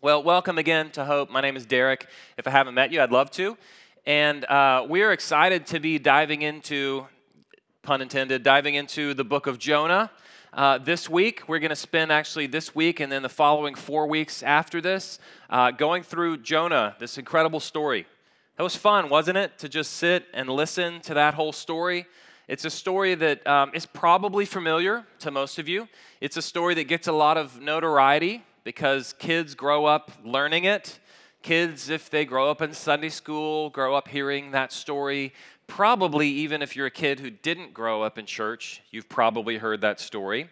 Well, welcome again to Hope. My name is Derek. If I haven't met you, I'd love to. And uh, we're excited to be diving into, pun intended, diving into the book of Jonah. Uh, this week, we're going to spend actually this week and then the following four weeks after this uh, going through Jonah, this incredible story. That was fun, wasn't it? To just sit and listen to that whole story. It's a story that um, is probably familiar to most of you. It's a story that gets a lot of notoriety because kids grow up learning it. Kids, if they grow up in Sunday school, grow up hearing that story. Probably, even if you're a kid who didn't grow up in church, you've probably heard that story.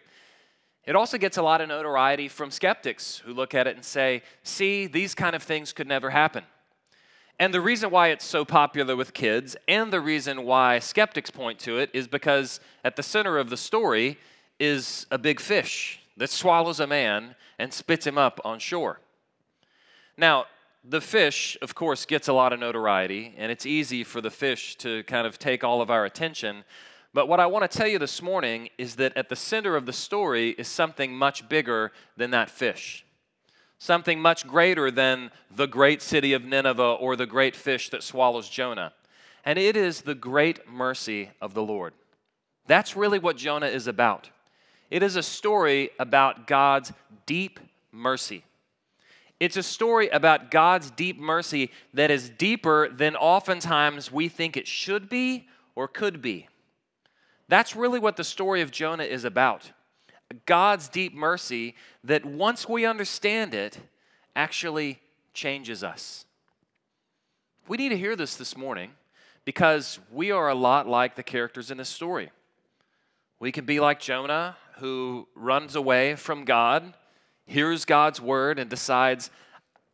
It also gets a lot of notoriety from skeptics who look at it and say, see, these kind of things could never happen. And the reason why it's so popular with kids and the reason why skeptics point to it is because at the center of the story is a big fish that swallows a man and spits him up on shore. Now, the fish, of course, gets a lot of notoriety, and it's easy for the fish to kind of take all of our attention. But what I want to tell you this morning is that at the center of the story is something much bigger than that fish. Something much greater than the great city of Nineveh or the great fish that swallows Jonah. And it is the great mercy of the Lord. That's really what Jonah is about. It is a story about God's deep mercy. It's a story about God's deep mercy that is deeper than oftentimes we think it should be or could be. That's really what the story of Jonah is about. God's deep mercy that once we understand it, actually changes us. We need to hear this this morning because we are a lot like the characters in this story. We can be like Jonah, who runs away from God, hears God's word, and decides,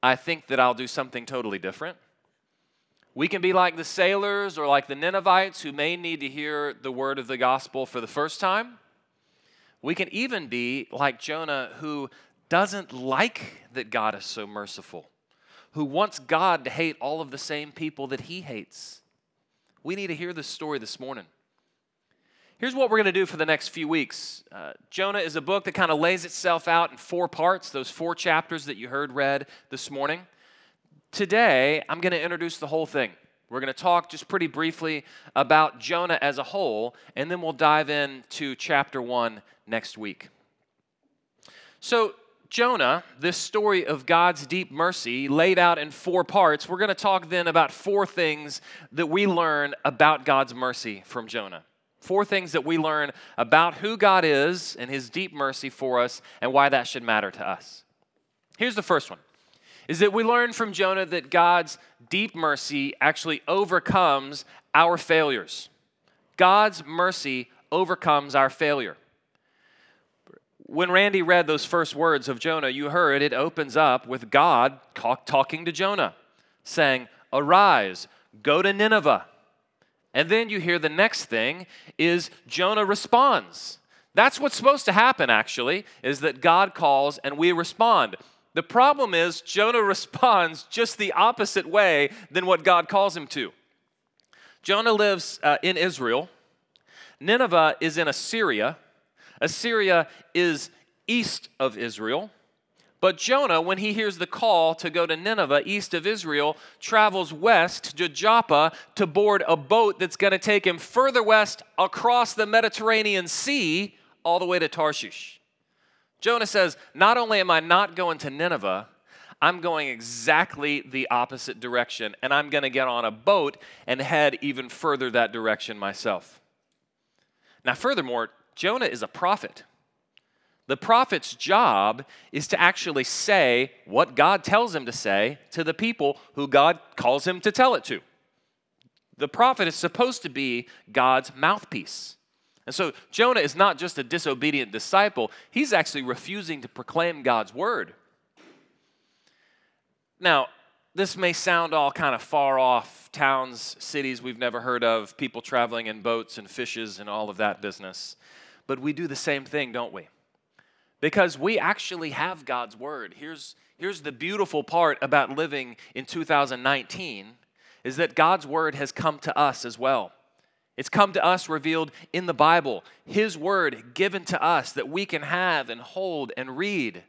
I think that I'll do something totally different. We can be like the sailors or like the Ninevites who may need to hear the word of the gospel for the first time. We can even be like Jonah who doesn't like that God is so merciful, who wants God to hate all of the same people that he hates. We need to hear this story this morning. Here's what we're going to do for the next few weeks. Uh, Jonah is a book that kind of lays itself out in four parts, those four chapters that you heard read this morning. Today, I'm going to introduce the whole thing. We're going to talk just pretty briefly about Jonah as a whole, and then we'll dive into chapter one next week. So, Jonah, this story of God's deep mercy laid out in four parts, we're going to talk then about four things that we learn about God's mercy from Jonah. Four things that we learn about who God is and his deep mercy for us and why that should matter to us. Here's the first one is that we learn from Jonah that God's deep mercy actually overcomes our failures. God's mercy overcomes our failure. When Randy read those first words of Jonah, you heard it opens up with God talking to Jonah, saying, Arise, go to Nineveh and then you hear the next thing is Jonah responds. That's what's supposed to happen, actually, is that God calls and we respond. The problem is, Jonah responds just the opposite way than what God calls him to. Jonah lives uh, in Israel. Nineveh is in Assyria. Assyria is east of Israel. But Jonah, when he hears the call to go to Nineveh, east of Israel, travels west to Joppa to board a boat that's going to take him further west across the Mediterranean Sea all the way to Tarshish. Jonah says, Not only am I not going to Nineveh, I'm going exactly the opposite direction, and I'm going to get on a boat and head even further that direction myself. Now, furthermore, Jonah is a prophet. The prophet's job is to actually say what God tells him to say to the people who God calls him to tell it to. The prophet is supposed to be God's mouthpiece. And so Jonah is not just a disobedient disciple, he's actually refusing to proclaim God's word. Now, this may sound all kind of far off towns, cities we've never heard of, people traveling in boats and fishes and all of that business. But we do the same thing, don't we? Because we actually have God's word. Here's, here's the beautiful part about living in 2019 is that God's word has come to us as well. It's come to us revealed in the Bible, His word given to us that we can have and hold and read.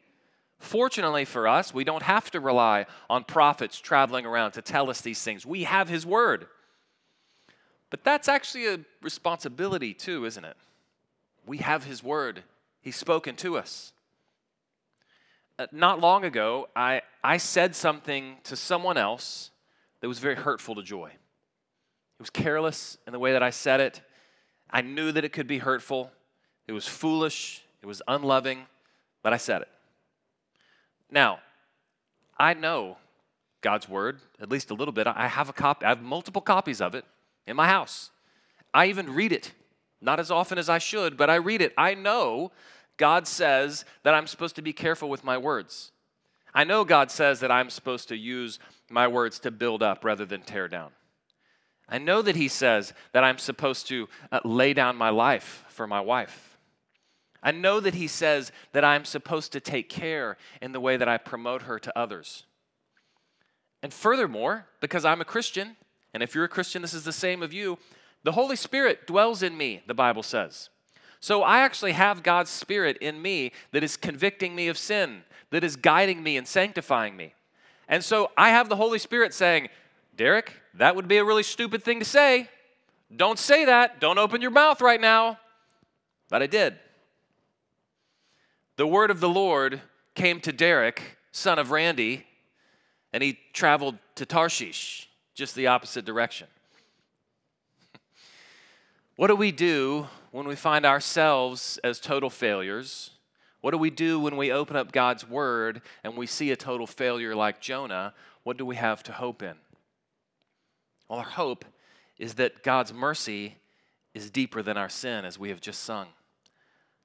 Fortunately for us, we don't have to rely on prophets traveling around to tell us these things. We have His Word. But that's actually a responsibility, too, isn't it? We have His Word, He's spoken to us. Uh, not long ago, I, I said something to someone else that was very hurtful to Joy. It was careless in the way that I said it. I knew that it could be hurtful. It was foolish. It was unloving, but I said it. Now, I know God's word, at least a little bit. I have a copy, I have multiple copies of it in my house. I even read it. Not as often as I should, but I read it. I know God says that I'm supposed to be careful with my words. I know God says that I'm supposed to use my words to build up rather than tear down. I know that He says that I'm supposed to uh, lay down my life for my wife. I know that He says that I'm supposed to take care in the way that I promote her to others. And furthermore, because I'm a Christian, and if you're a Christian, this is the same of you, the Holy Spirit dwells in me, the Bible says. So I actually have God's Spirit in me that is convicting me of sin, that is guiding me and sanctifying me. And so I have the Holy Spirit saying, Derek, that would be a really stupid thing to say. Don't say that. Don't open your mouth right now. But I did. The word of the Lord came to Derek, son of Randy, and he traveled to Tarshish, just the opposite direction. What do we do when we find ourselves as total failures? What do we do when we open up God's word and we see a total failure like Jonah? What do we have to hope in? Well, our hope is that God's mercy is deeper than our sin, as we have just sung.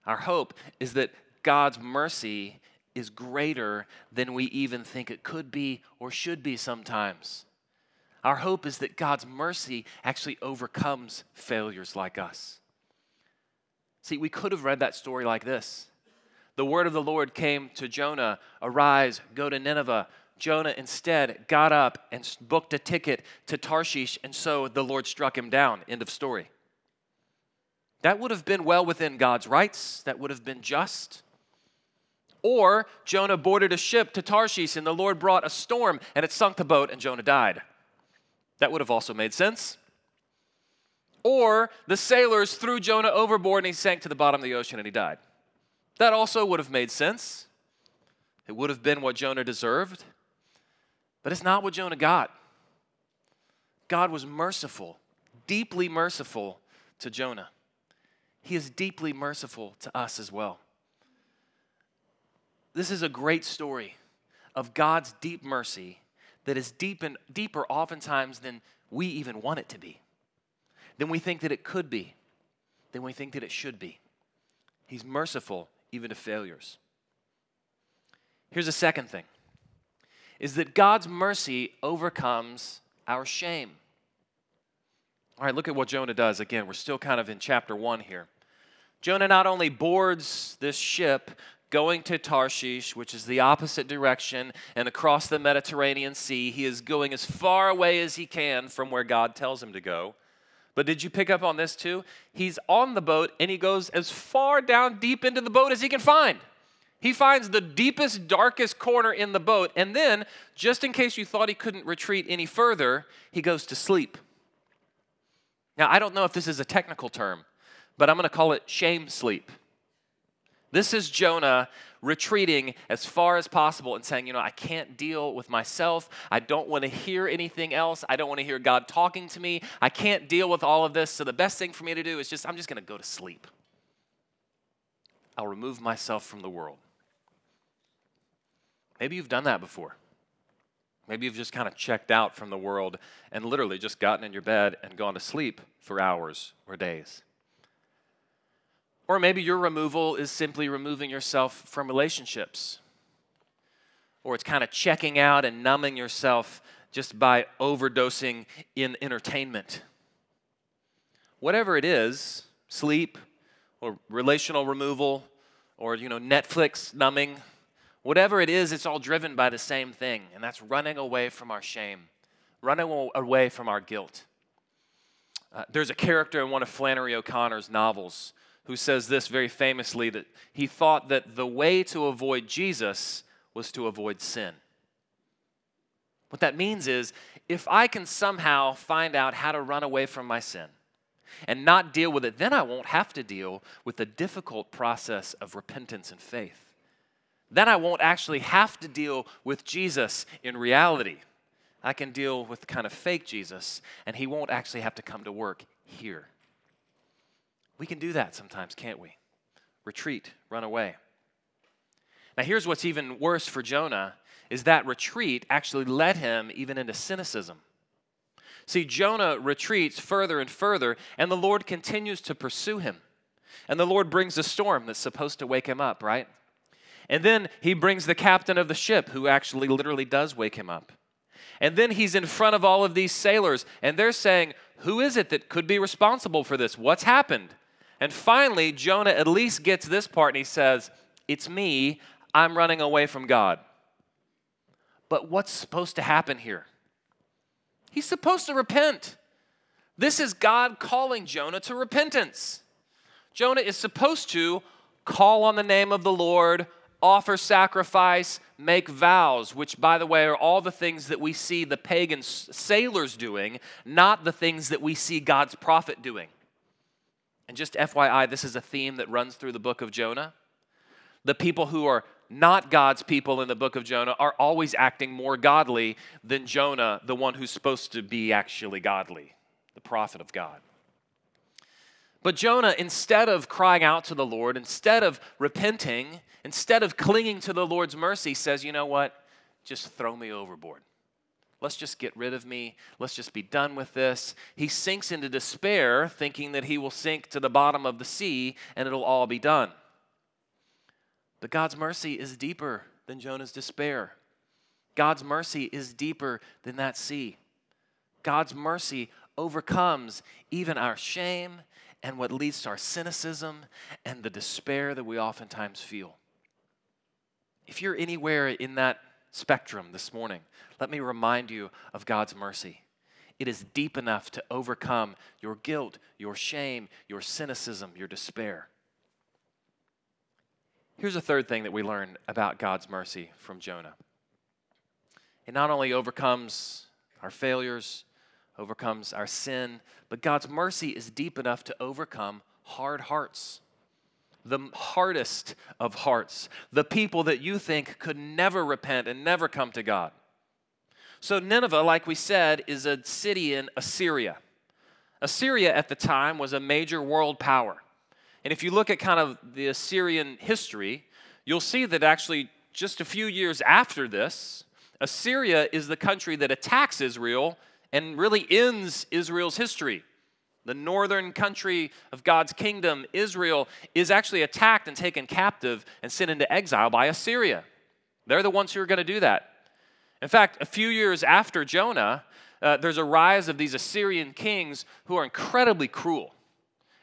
Our hope is that God's mercy is greater than we even think it could be or should be sometimes. Our hope is that God's mercy actually overcomes failures like us. See, we could have read that story like this The word of the Lord came to Jonah Arise, go to Nineveh. Jonah instead got up and booked a ticket to Tarshish, and so the Lord struck him down. End of story. That would have been well within God's rights, that would have been just. Or Jonah boarded a ship to Tarshish, and the Lord brought a storm, and it sunk the boat, and Jonah died. That would have also made sense. Or the sailors threw Jonah overboard and he sank to the bottom of the ocean and he died. That also would have made sense. It would have been what Jonah deserved. But it's not what Jonah got. God was merciful, deeply merciful to Jonah. He is deeply merciful to us as well. This is a great story of God's deep mercy that is deep and deeper oftentimes than we even want it to be than we think that it could be, than we think that it should be. He's merciful even to failures. Here's a second thing is that God's mercy overcomes our shame. All right, look at what Jonah does. Again, we're still kind of in chapter 1 here. Jonah not only boards this ship going to Tarshish, which is the opposite direction, and across the Mediterranean Sea, he is going as far away as he can from where God tells him to go. But did you pick up on this too? He's on the boat and he goes as far down deep into the boat as he can find. He finds the deepest, darkest corner in the boat, and then, just in case you thought he couldn't retreat any further, he goes to sleep. Now, I don't know if this is a technical term, but I'm going to call it shame sleep. This is Jonah retreating as far as possible and saying, you know, I can't deal with myself. I don't want to hear anything else. I don't want to hear God talking to me. I can't deal with all of this. So the best thing for me to do is just, I'm just going to go to sleep. I'll remove myself from the world. Maybe you've done that before. Maybe you've just kind of checked out from the world and literally just gotten in your bed and gone to sleep for hours or days. Or maybe your removal is simply removing yourself from relationships. Or it's kind of checking out and numbing yourself just by overdosing in entertainment. Whatever it is, sleep or relational removal or you know Netflix numbing, whatever it is, it's all driven by the same thing, and that's running away from our shame, running away from our guilt. Uh, there's a character in one of Flannery O'Connor's novels who says this very famously that he thought that the way to avoid Jesus was to avoid sin. What that means is if I can somehow find out how to run away from my sin and not deal with it, then I won't have to deal with the difficult process of repentance and faith. Then I won't actually have to deal with Jesus in reality. I can deal with kind of fake Jesus, and he won't actually have to come to work here. We can do that sometimes, can't we? Retreat, run away. Now, here's what's even worse for Jonah is that retreat actually led him even into cynicism. See, Jonah retreats further and further, and the Lord continues to pursue him. And the Lord brings a storm that's supposed to wake him up, right? And then he brings the captain of the ship, who actually literally does wake him up. And then he's in front of all of these sailors, and they're saying, Who is it that could be responsible for this? What's happened? And finally, Jonah at least gets this part, and he says, It's me. I'm running away from God. But what's supposed to happen here? He's supposed to repent. This is God calling Jonah to repentance. Jonah is supposed to call on the name of the Lord, offer sacrifice, make vows, which, by the way, are all the things that we see the pagan sailors doing, not the things that we see God's prophet doing. And just FYI, this is a theme that runs through the book of Jonah. The people who are not God's people in the book of Jonah are always acting more godly than Jonah, the one who's supposed to be actually godly, the prophet of God. But Jonah, instead of crying out to the Lord, instead of repenting, instead of clinging to the Lord's mercy, says, You know what? Just throw me overboard. Let's just get rid of me. Let's just be done with this. He sinks into despair, thinking that he will sink to the bottom of the sea and it'll all be done. But God's mercy is deeper than Jonah's despair. God's mercy is deeper than that sea. God's mercy overcomes even our shame and what leads to our cynicism and the despair that we oftentimes feel. If you're anywhere in that spectrum this morning, let me remind you of God's mercy. It is deep enough to overcome your guilt, your shame, your cynicism, your despair. Here's a third thing that we learn about God's mercy from Jonah it not only overcomes our failures, overcomes our sin, but God's mercy is deep enough to overcome hard hearts. The hardest of hearts, the people that you think could never repent and never come to God. So, Nineveh, like we said, is a city in Assyria. Assyria at the time was a major world power. And if you look at kind of the Assyrian history, you'll see that actually just a few years after this, Assyria is the country that attacks Israel and really ends Israel's history. The northern country of God's kingdom, Israel, is actually attacked and taken captive and sent into exile by Assyria. They're the ones who are going to do that. In fact, a few years after Jonah, uh, there's a rise of these Assyrian kings who are incredibly cruel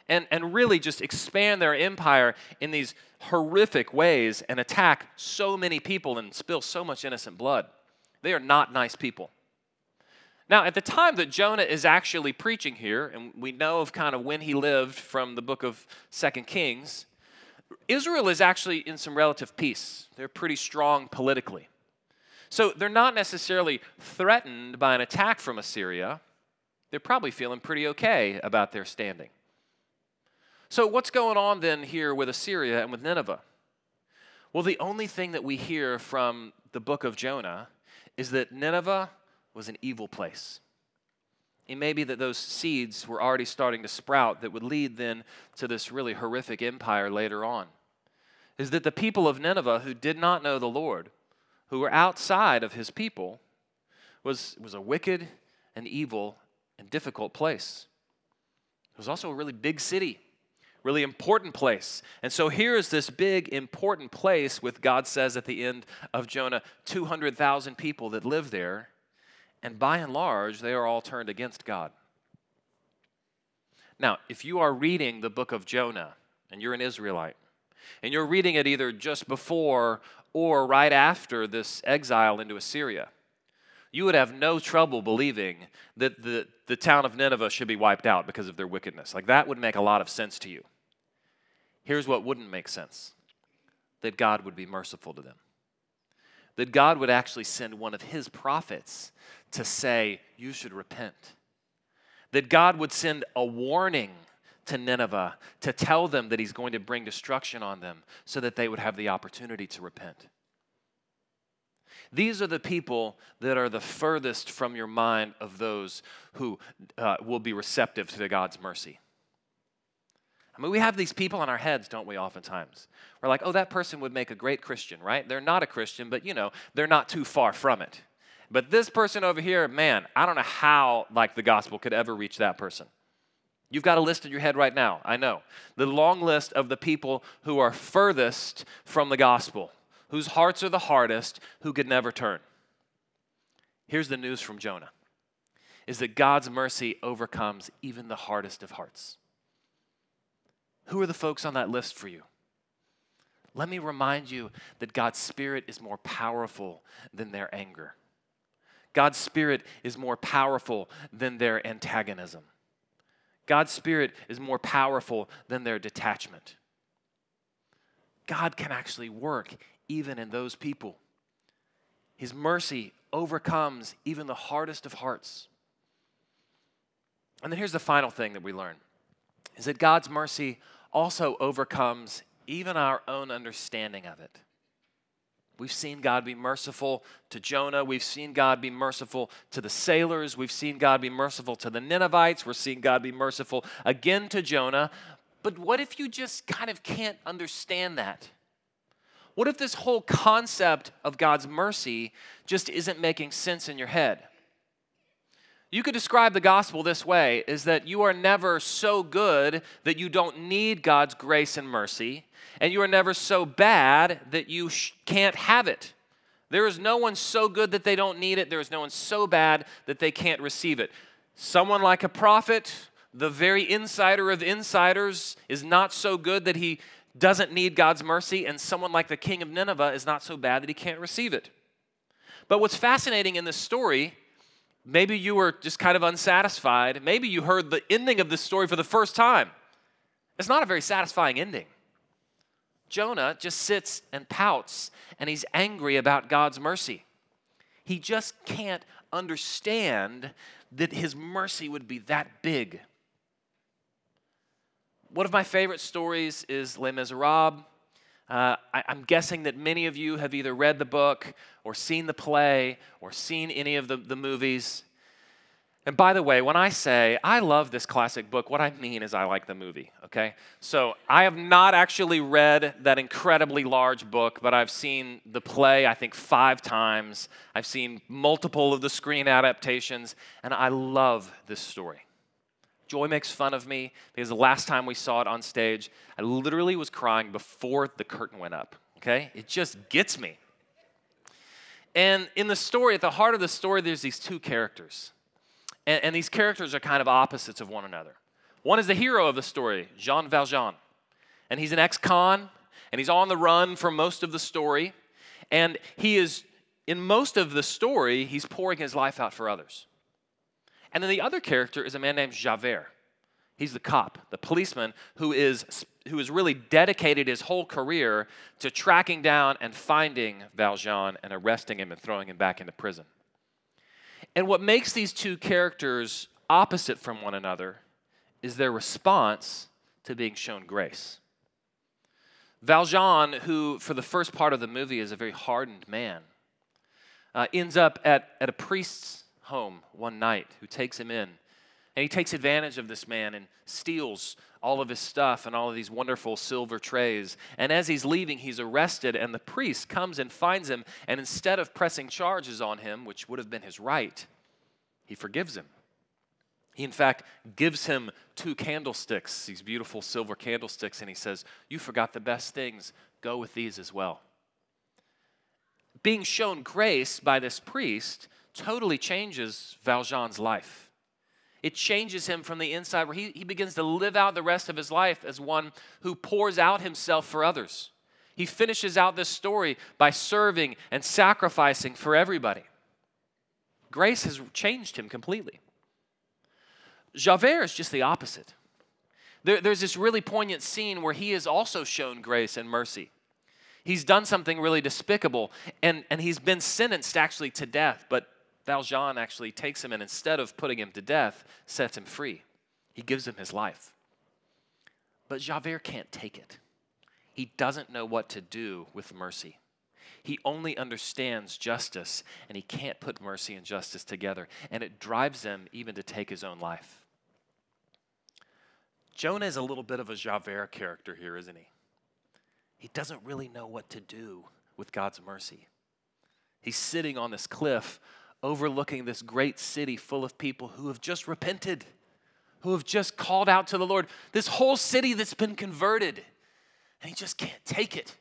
and, and really just expand their empire in these horrific ways and attack so many people and spill so much innocent blood. They are not nice people. Now, at the time that Jonah is actually preaching here, and we know of kind of when he lived from the book of Second Kings, Israel is actually in some relative peace. They're pretty strong politically. So they're not necessarily threatened by an attack from Assyria. They're probably feeling pretty okay about their standing. So, what's going on then here with Assyria and with Nineveh? Well, the only thing that we hear from the book of Jonah is that Nineveh was an evil place. It may be that those seeds were already starting to sprout that would lead then to this really horrific empire later on. Is that the people of Nineveh who did not know the Lord, who were outside of his people, was, was a wicked and evil and difficult place. It was also a really big city really important place. And so here is this big, important place with God says at the end of Jonah 200,000 people that live there. And by and large, they are all turned against God. Now, if you are reading the book of Jonah and you're an Israelite, and you're reading it either just before or right after this exile into Assyria, you would have no trouble believing that the, the town of Nineveh should be wiped out because of their wickedness. Like that would make a lot of sense to you. Here's what wouldn't make sense that God would be merciful to them. That God would actually send one of his prophets to say, You should repent. That God would send a warning to Nineveh to tell them that he's going to bring destruction on them so that they would have the opportunity to repent. These are the people that are the furthest from your mind of those who uh, will be receptive to God's mercy. I mean, we have these people in our heads, don't we, oftentimes? We're like, oh, that person would make a great Christian, right? They're not a Christian, but you know, they're not too far from it. But this person over here, man, I don't know how like the gospel could ever reach that person. You've got a list in your head right now, I know. The long list of the people who are furthest from the gospel, whose hearts are the hardest, who could never turn. Here's the news from Jonah is that God's mercy overcomes even the hardest of hearts. Who are the folks on that list for you? Let me remind you that God's Spirit is more powerful than their anger. God's Spirit is more powerful than their antagonism. God's Spirit is more powerful than their detachment. God can actually work even in those people. His mercy overcomes even the hardest of hearts. And then here's the final thing that we learn is that God's mercy also overcomes even our own understanding of it. We've seen God be merciful to Jonah. We've seen God be merciful to the sailors. We've seen God be merciful to the Ninevites. We're seeing God be merciful again to Jonah. But what if you just kind of can't understand that? What if this whole concept of God's mercy just isn't making sense in your head? You could describe the gospel this way is that you are never so good that you don't need God's grace and mercy, and you are never so bad that you sh- can't have it. There is no one so good that they don't need it. There is no one so bad that they can't receive it. Someone like a prophet, the very insider of insiders, is not so good that he doesn't need God's mercy, and someone like the king of Nineveh is not so bad that he can't receive it. But what's fascinating in this story Maybe you were just kind of unsatisfied. Maybe you heard the ending of this story for the first time. It's not a very satisfying ending. Jonah just sits and pouts and he's angry about God's mercy. He just can't understand that his mercy would be that big. One of my favorite stories is Les Miserables. Uh, I, am guessing that many of you have either read the book or seen the play or seen any of the, the movies. And by the way, when I say I love this classic book, what I mean is I like the movie, okay? So I have not actually read that incredibly large book, but I've seen the play, I think, five times. I've seen multiple of the screen adaptations, and I love this story. Joy makes fun of me because the last time we saw it on stage, I literally was crying before the curtain went up. Okay? It just gets me. And in the story, at the heart of the story, there's these two characters. And, and these characters are kind of opposites of one another. One is the hero of the story, Jean Valjean. And he's an ex con, and he's on the run for most of the story. And he is, in most of the story, he's pouring his life out for others. And then the other character is a man named Javert. He's the cop, the policeman who is who has really dedicated his whole career to tracking down and finding Valjean and arresting him and throwing him back into prison. And what makes these two characters opposite from one another is their response to being shown grace. Valjean, who for the first part of the movie is a very hardened man, uh, ends up at, at a priest's home one night who takes him in. And he takes advantage of this man and steals all of his stuff and all of these wonderful silver trays. And as he's leaving, he's arrested, and the priest comes and finds him. And instead of pressing charges on him, which would have been his right, he forgives him. He, in fact, gives him two candlesticks, these beautiful silver candlesticks, and he says, You forgot the best things. Go with these as well. Being shown grace by this priest totally changes Valjean's life. It changes him from the inside, where he, he begins to live out the rest of his life as one who pours out himself for others. He finishes out this story by serving and sacrificing for everybody. Grace has changed him completely. Javert is just the opposite. There, there's this really poignant scene where he is also shown grace and mercy. He's done something really despicable, and, and he's been sentenced actually to death. But Valjean actually takes him and instead of putting him to death, sets him free. He gives him his life. But Javert can't take it. He doesn't know what to do with mercy. He only understands justice, and he can't put mercy and justice together. And it drives him even to take his own life. Jonah is a little bit of a Javert character here, isn't he? He doesn't really know what to do with God's mercy. He's sitting on this cliff overlooking this great city full of people who have just repented, who have just called out to the Lord. This whole city that's been converted. And he just can't take it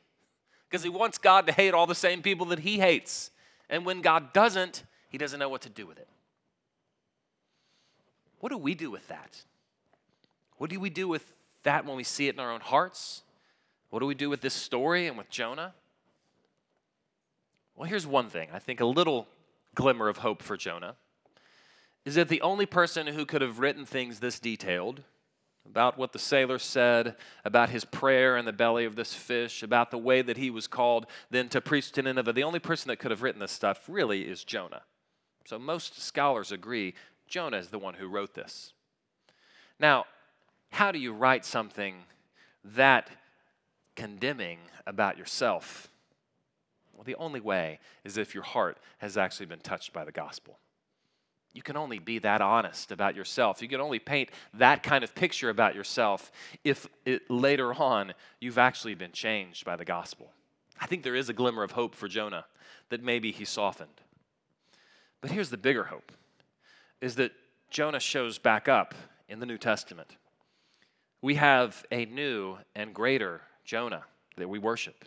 because he wants God to hate all the same people that he hates. And when God doesn't, he doesn't know what to do with it. What do we do with that? What do we do with that when we see it in our own hearts? What do we do with this story and with Jonah? Well, here's one thing. I think a little glimmer of hope for Jonah is that the only person who could have written things this detailed about what the sailor said, about his prayer in the belly of this fish, about the way that he was called then to preach to Nineveh, the only person that could have written this stuff really is Jonah. So most scholars agree Jonah is the one who wrote this. Now, how do you write something that condemning about yourself? Well, the only way is if your heart has actually been touched by the gospel. You can only be that honest about yourself. You can only paint that kind of picture about yourself if it, later on you've actually been changed by the gospel. I think there is a glimmer of hope for Jonah that maybe he softened. But here's the bigger hope is that Jonah shows back up in the New Testament. We have a new and greater Jonah that we worship.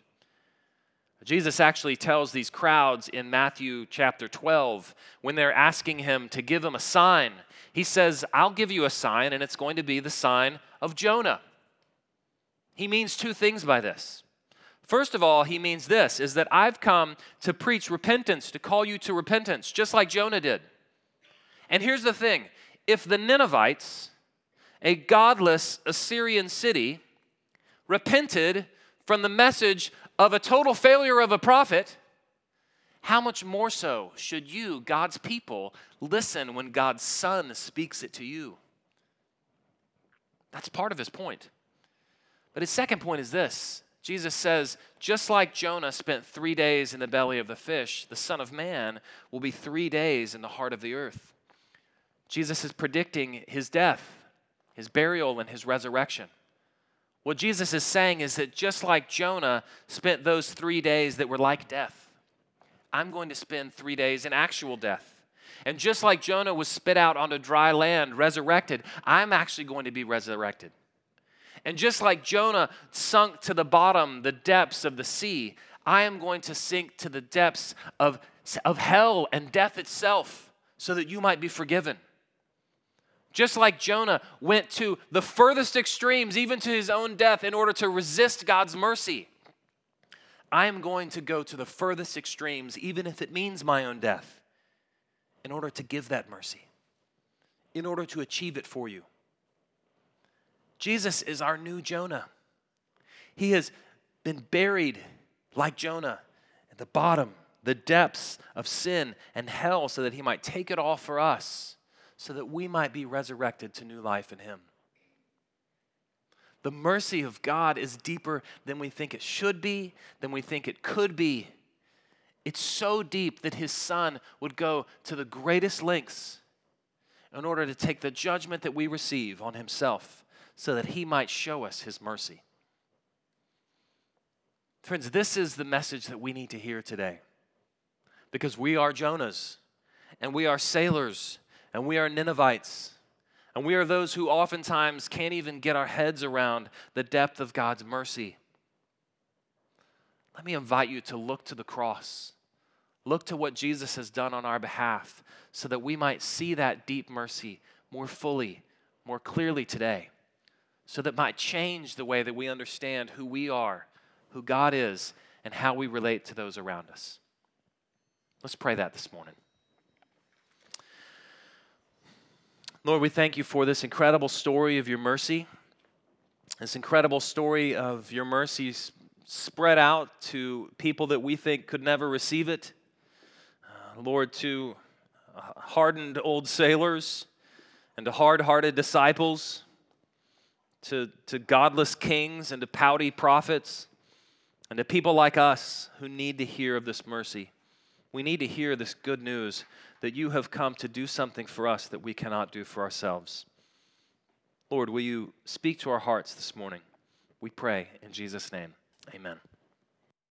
Jesus actually tells these crowds in Matthew chapter 12 when they're asking him to give them a sign. He says, I'll give you a sign, and it's going to be the sign of Jonah. He means two things by this. First of all, he means this is that I've come to preach repentance, to call you to repentance, just like Jonah did. And here's the thing if the Ninevites, a godless Assyrian city, repented from the message of a total failure of a prophet, how much more so should you, God's people, listen when God's Son speaks it to you? That's part of his point. But his second point is this Jesus says, just like Jonah spent three days in the belly of the fish, the Son of Man will be three days in the heart of the earth. Jesus is predicting his death, his burial, and his resurrection. What Jesus is saying is that just like Jonah spent those three days that were like death, I'm going to spend three days in actual death. And just like Jonah was spit out onto dry land, resurrected, I'm actually going to be resurrected. And just like Jonah sunk to the bottom, the depths of the sea, I am going to sink to the depths of, of hell and death itself so that you might be forgiven. Just like Jonah went to the furthest extremes, even to his own death, in order to resist God's mercy, I am going to go to the furthest extremes, even if it means my own death, in order to give that mercy, in order to achieve it for you. Jesus is our new Jonah. He has been buried like Jonah at the bottom, the depths of sin and hell, so that he might take it all for us so that we might be resurrected to new life in Him. The mercy of God is deeper than we think it should be, than we think it could be. It's so deep that His Son would go to the greatest lengths in order to take the judgment that we receive on Himself so that He might show us His mercy. Friends, this is the message that we need to hear today because we are Jonahs and we are sailors and we are Ninevites. And we are those who oftentimes can't even get our heads around the depth of God's mercy. Let me invite you to look to the cross. Look to what Jesus has done on our behalf so that we might see that deep mercy more fully, more clearly today. So that might change the way that we understand who we are, who God is, and how we relate to those around us. Let's pray that this morning. Lord, we thank you for this incredible story of your mercy, this incredible story of your mercies spread out to people that we think could never receive it. Uh, Lord, to uh, hardened old sailors and to hard hearted disciples, to, to godless kings and to pouty prophets, and to people like us who need to hear of this mercy. We need to hear this good news that you have come to do something for us that we cannot do for ourselves. Lord, will you speak to our hearts this morning? We pray in Jesus' name. Amen.